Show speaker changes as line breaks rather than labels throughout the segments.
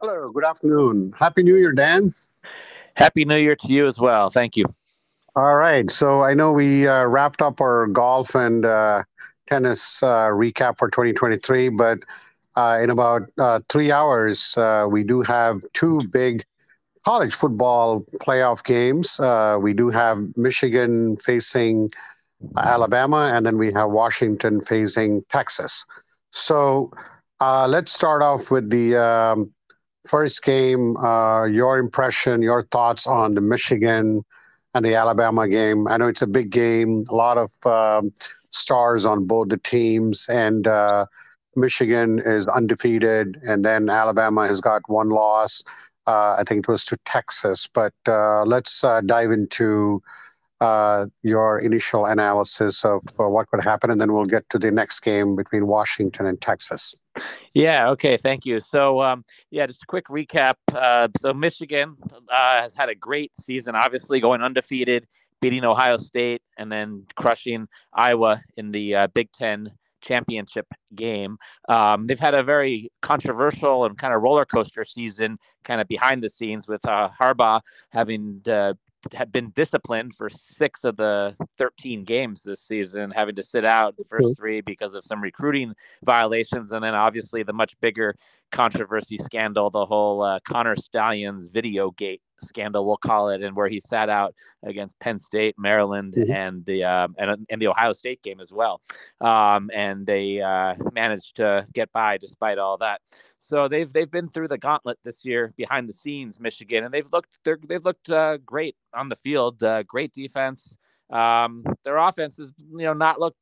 Hello, good afternoon. Happy New Year, Dan.
Happy New Year to you as well. Thank you.
All right. So I know we uh, wrapped up our golf and uh, tennis uh, recap for 2023, but uh, in about uh, three hours, uh, we do have two big college football playoff games. we do have Michigan facing Alabama, and then we have Washington facing Texas. So let's start off with the um, first game, uh, your impression, your thoughts on the Michigan and the Alabama game. I know it's a big game, a lot of um, stars on both the teams, and uh, Michigan is undefeated, and then Alabama has got one loss. Uh, I think it was to Texas. But uh, let's uh, dive into uh, your initial analysis of what could happen, and then we'll get to the next game between Washington and Texas.
Yeah. Okay. Thank you. So, um, yeah, just a quick recap. Uh, so, Michigan uh, has had a great season. Obviously, going undefeated, beating Ohio State, and then crushing Iowa in the uh, Big Ten championship game. Um, they've had a very controversial and kind of roller coaster season, kind of behind the scenes, with uh, Harbaugh having uh, had been disciplined for six of the 13 games this season, having to sit out the first three because of some recruiting violations. And then obviously the much bigger controversy scandal, the whole uh, Connor Stalions video gate scandal, we'll call it, and where he sat out against Penn State, Maryland, mm-hmm. and the um, and, and the Ohio State game as well. Um, and they uh, managed to get by despite all that. So they've they've been through the gauntlet this year behind the scenes, Michigan, and they've looked they're, they've looked uh, great on the field. Uh, great defense. Um, their offense has you know not looked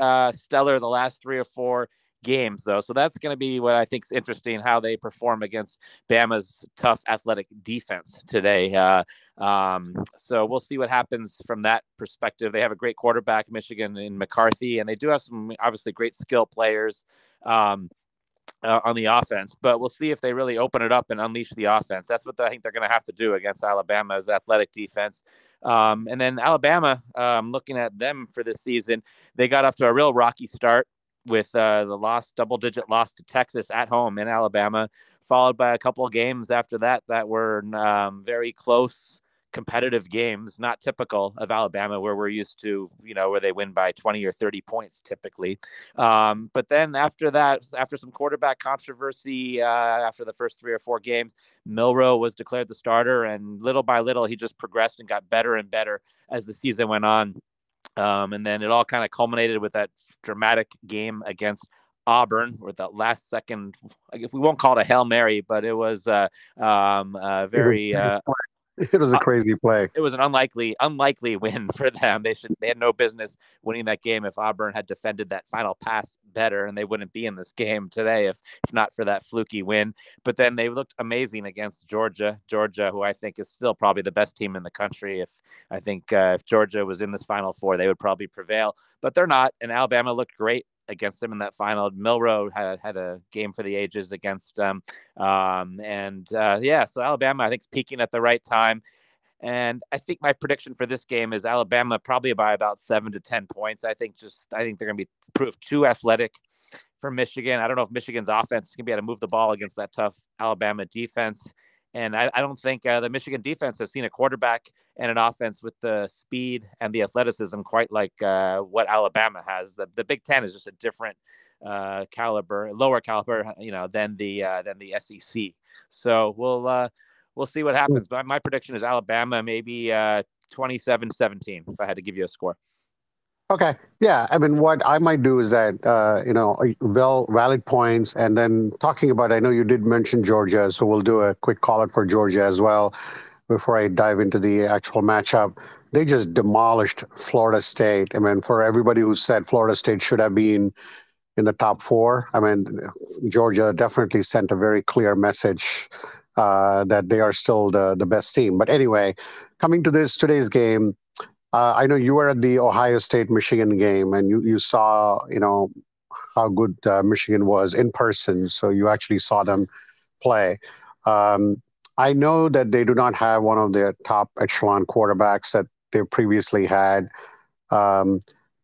uh, stellar the last three or four games, though. So that's going to be what I think is interesting how they perform against Bama's tough athletic defense today. Uh, um, so we'll see what happens from that perspective. They have a great quarterback, Michigan in McCarthy, and they do have some obviously great skill players. Um, uh, on the offense, but we'll see if they really open it up and unleash the offense. That's what I think they're going to have to do against Alabama's athletic defense. Um, and then Alabama, um, looking at them for this season, they got off to a real rocky start with uh, the loss, double digit loss to Texas at home in Alabama, followed by a couple of games after that that were um, very close, competitive games, not typical of Alabama, where we're used to, you know, where they win by 20 or 30 points typically. Um, but then after that, after some quarterback controversy, uh, after the first three or four games, Milroe was declared the starter, and little by little, he just progressed and got better and better as the season went on. Um, and then it all kind of culminated with that dramatic game against Auburn with that last second. We won't call it a hail mary, but it was uh, um, uh, very. Uh,
It was a uh, crazy play.
It was an unlikely, unlikely win for them. They should, they had no business winning that game if Auburn had defended that final pass better, and they wouldn't be in this game today if, if not for that fluky win. But then they looked amazing against Georgia. Georgia, who I think is still probably the best team in the country. If I think uh, if Georgia was in this Final Four, they would probably prevail. But they're not. And Alabama looked great against them in that final. Milroe had, had a game for the ages against them. Um, and uh, yeah, so Alabama, I think, is peaking at the right time. And I think my prediction for this game is Alabama probably by about seven to 10 points. I think just, I think they're going to be proved too athletic for Michigan. I don't know if Michigan's offense can be able to move the ball against that tough Alabama defense. And I, I don't think uh, the Michigan defense has seen a quarterback and an offense with the speed and the athleticism quite like uh, what Alabama has. The, the Big Ten is just a different uh, caliber, lower caliber, you know, than the uh, than the SEC. So we'll uh, we'll see what happens. But my prediction is Alabama maybe 27-17 uh, if I had to give you a score.
Okay. Yeah. I mean, what I might do is that, uh, you know, well, valid points. And then talking about, I know you did mention Georgia, so we'll do a quick call out for Georgia as well before I dive into the actual matchup. They just demolished Florida State. I mean, for everybody who said Florida State should have been in the top four, I mean, Georgia definitely sent a very clear message uh, that they are still the, the best team. But anyway, coming to this today's game, uh, I know you were at the Ohio State Michigan game, and you you saw you know how good uh, Michigan was in person. So you actually saw them play. Um, I know that they do not have one of the top echelon quarterbacks that they previously had. Um,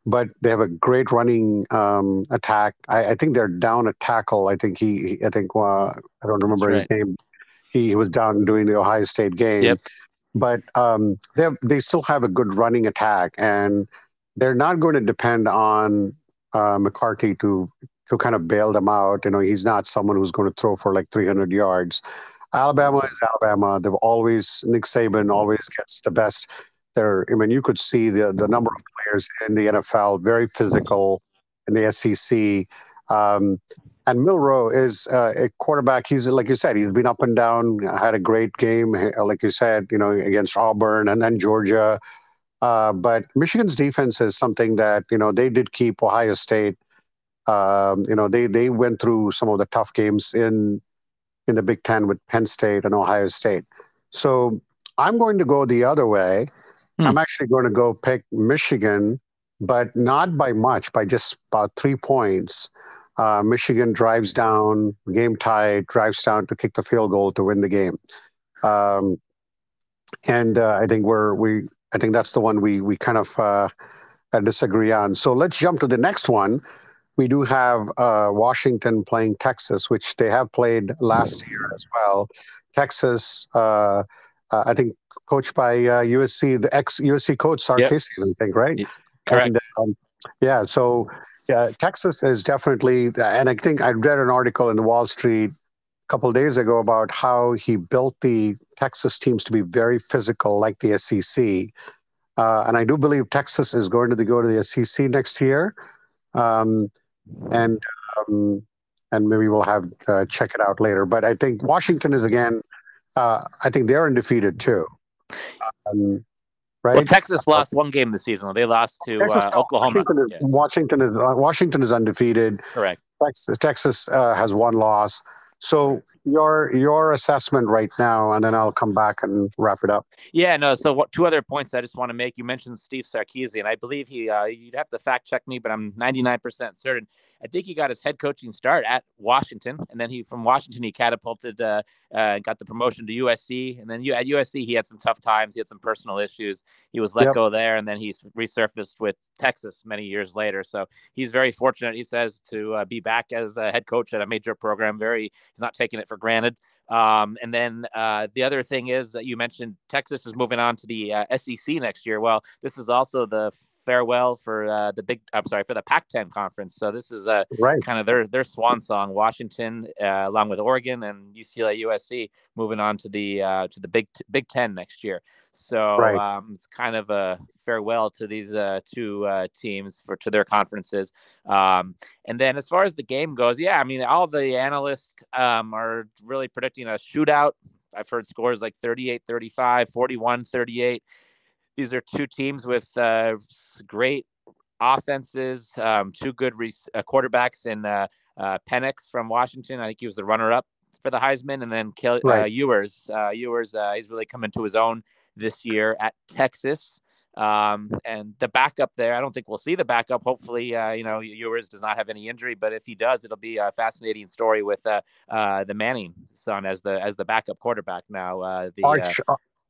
but they have a great running um, attack. I, I, think they're down a tackle. I think he, he I think uh, I don't remember That's his name. He, he was down doing the Ohio State game.
Yep.
But um, they they still have a good running attack, and they're not going to depend on uh, McCarthy to to kind of bail them out. You know, he's not someone who's going to throw for like 300 yards. Alabama is Alabama. They've always Nick Saban always gets the best there, I mean, you could see the the number of players in the NFL very physical in the SEC. Um, and Milroe is uh, a quarterback. He's like you said, he's been up and down. Had a great game, like you said, you know, against Auburn and then Georgia. Uh, but Michigan's defense is something that you know they did keep Ohio State. Um, you know, they they went through some of the tough games in in the Big Ten with Penn State and Ohio State. So I'm going to go the other way Hmm. I'm actually going to go pick Michigan, but not by much, by just about three points. Uh, Michigan drives down, game tie, drives down to kick the field goal to win the game. Um, and uh, I think we're we I think that's the one we we kind of uh, disagree on. So let's jump to the next one. We do have uh, Washington playing Texas, which they have played last year as well. Texas, uh, uh, I think coached by uh, USC, the ex USC coach Sarkisian, yep. I think, right?
Correct. And, um,
yeah. So yeah, Texas is definitely, and I think I read an article in the Wall Street a couple days ago about how he built the Texas teams to be very physical, like the SEC. Uh, and I do believe Texas is going to the, go to the SEC next year, um, and um, and maybe we'll have uh, check it out later. But I think Washington is again. Uh, I think they're undefeated too.
Um, right? Well, Texas lost one game this season. They lost to uh, Oklahoma.
Washington is, yes. Washington is, uh, Washington is undefeated.
Correct.
Texas, Texas uh, has one loss. So your your assessment right now, and then I'll come back and wrap it up.
Yeah, no. So what, two other points I just want to make. You mentioned Steve Sarkisian. I believe he. Uh, you'd have to fact check me, but I'm 99% certain. I think he got his head coaching start at Washington, and then he from Washington he catapulted, uh, uh, got the promotion to USC, and then you at USC he had some tough times. He had some personal issues. He was let yep. go there, and then he's resurfaced with Texas many years later. So he's very fortunate. He says to uh, be back as a head coach at a major program. Very, he's not taking it for granted. Um, and then uh, the other thing is that you mentioned Texas is moving on to the uh, SEC next year. Well, this is also the farewell for uh, the big. I'm sorry for the Pac-10 conference. So this is a right. kind of their their swan song. Washington, uh, along with Oregon and UCLA, USC, moving on to the uh, to the Big Big Ten next year. So right. um, it's kind of a farewell to these uh, two uh, teams for to their conferences. Um, and then as far as the game goes, yeah, I mean all the analysts um, are really predicting a shootout. I've heard scores like 38 35, 41 38 these are two teams with uh, great offenses, um, two good re- uh, quarterbacks in uh, uh, Penix from Washington. I think he was the runner-up for the Heisman, and then Kel- uh, right. Ewers. Uh, Ewers, uh, he's really come into his own this year at Texas. Um, and the backup there, I don't think we'll see the backup. Hopefully, uh, you know, Ewers does not have any injury, but if he does, it'll be a fascinating story with uh, uh, the Manning son as the as the backup quarterback now. Uh, the
Arch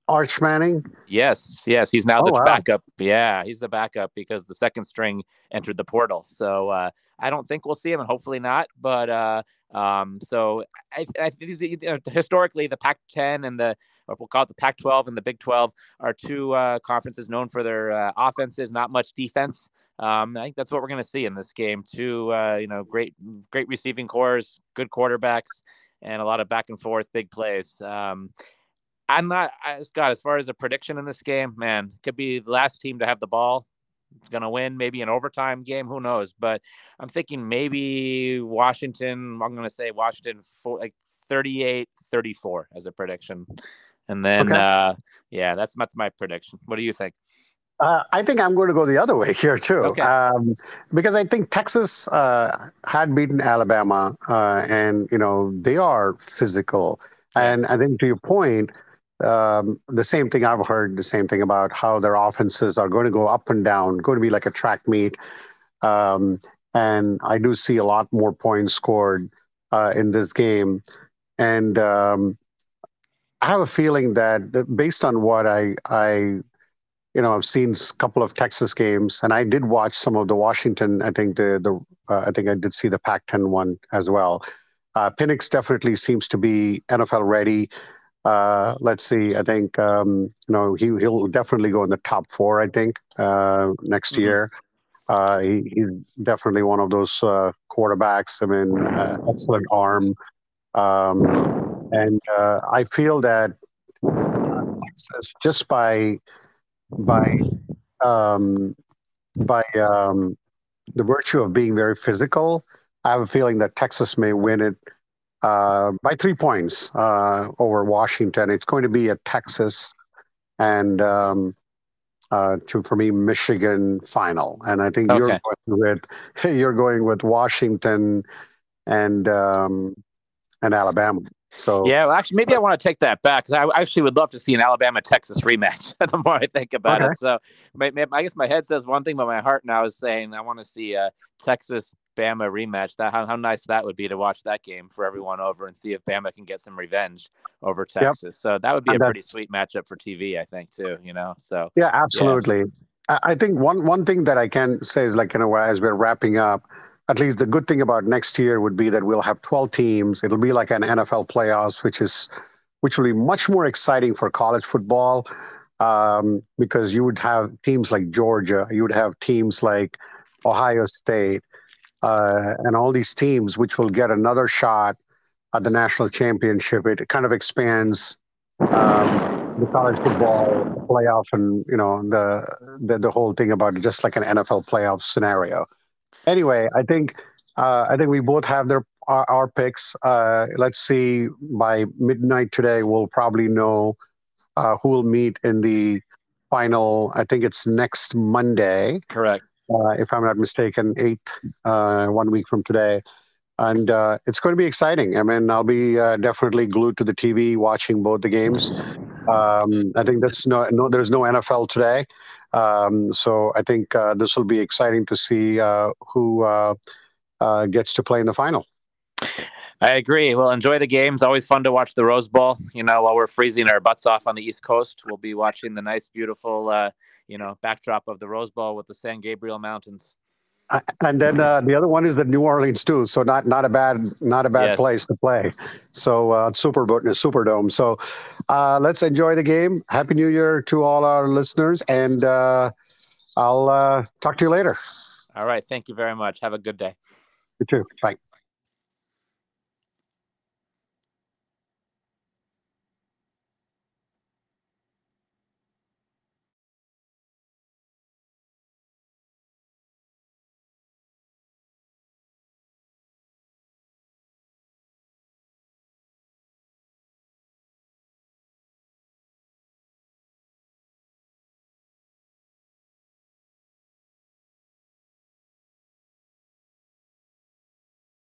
Arch Manning?
Yes, yes. He's now oh, the wow. backup. Yeah, he's the backup because the second string entered the portal. So uh, I don't think we'll see him, and hopefully not. But uh, um, so I, I think you know, historically the Pac-10 and the or we'll call it the Pac-12 and the Big 12 are two uh, conferences known for their uh, offenses, not much defense. Um, I think that's what we're going to see in this game. Two, uh, you know, great, great receiving cores, good quarterbacks, and a lot of back and forth big plays. Um, I'm not, Scott, as far as a prediction in this game, man, could be the last team to have the ball. It's going to win maybe an overtime game. Who knows? But I'm thinking maybe Washington, I'm going to say Washington for like 38 34 as a prediction. And then, okay. uh, yeah, that's, that's my prediction. What do you think?
Uh, I think I'm going to go the other way here too, okay. um, because I think Texas uh, had beaten Alabama, uh, and you know they are physical. And I think to your point, the same thing I've heard the same thing about how their offenses are going to go up and down, going to be like a track meet. Um, and I do see a lot more points scored uh, in this game. And um, I have a feeling that based on what I, I you know, I've seen a couple of Texas games, and I did watch some of the Washington. I think the the uh, I think I did see the Pac-10 one as well. Uh, definitely seems to be NFL ready. Uh, let's see. I think um, you know he he'll definitely go in the top four. I think uh, next mm-hmm. year. Uh, he, he's definitely one of those uh, quarterbacks. I mean, uh, excellent arm, um, and uh, I feel that just by by um, by um, the virtue of being very physical, I have a feeling that Texas may win it uh, by three points uh, over Washington. It's going to be a Texas and um, uh, to for me Michigan final, and I think okay. you're going with you're going with Washington and um, and Alabama. So
yeah, well, actually, maybe I want to take that back because I actually would love to see an Alabama Texas rematch. the more I think about okay. it, so I guess my head says one thing, but my heart now is saying I want to see a Texas Bama rematch. That how, how nice that would be to watch that game for everyone over and see if Bama can get some revenge over Texas. Yep. So that would be and a pretty sweet matchup for TV, I think, too. You know, so
yeah, absolutely. Yeah. I think one one thing that I can say is like you know as we're wrapping up at least the good thing about next year would be that we'll have 12 teams. It'll be like an NFL playoffs, which is which will be much more exciting for college football um, because you would have teams like Georgia, you would have teams like Ohio State, uh, and all these teams which will get another shot at the national championship. It kind of expands um, the college football playoff and you know the, the the whole thing about just like an NFL playoff scenario anyway, I think uh, I think we both have their our, our picks. Uh, let's see. By midnight today, we'll probably know uh, who will meet in the final. I think it's next Monday.
Correct.
Uh, if I'm not mistaken, eight uh, one week from today, and uh, it's going to be exciting. I mean, I'll be definitely glued to the TV watching both the games. Um, I think there's no, no there's no NFL today. Um, so I think uh, this will be exciting to see uh, who uh, uh, gets to play in the final.
I agree. Well, enjoy the games. Always fun to watch the Rose Bowl. You know, while we're freezing our butts off on the East Coast, we'll be watching the nice, beautiful, uh, you know, backdrop of the Rose Bowl with the San Gabriel Mountains
and then uh, the other one is the New Orleans too. So not not a bad not a bad yes. place to play. So uh, Super Superdome. So uh, let's enjoy the game. Happy New Year to all our listeners, and uh, I'll uh, talk to you later.
All right. Thank you very much. Have a good day.
You too. Bye.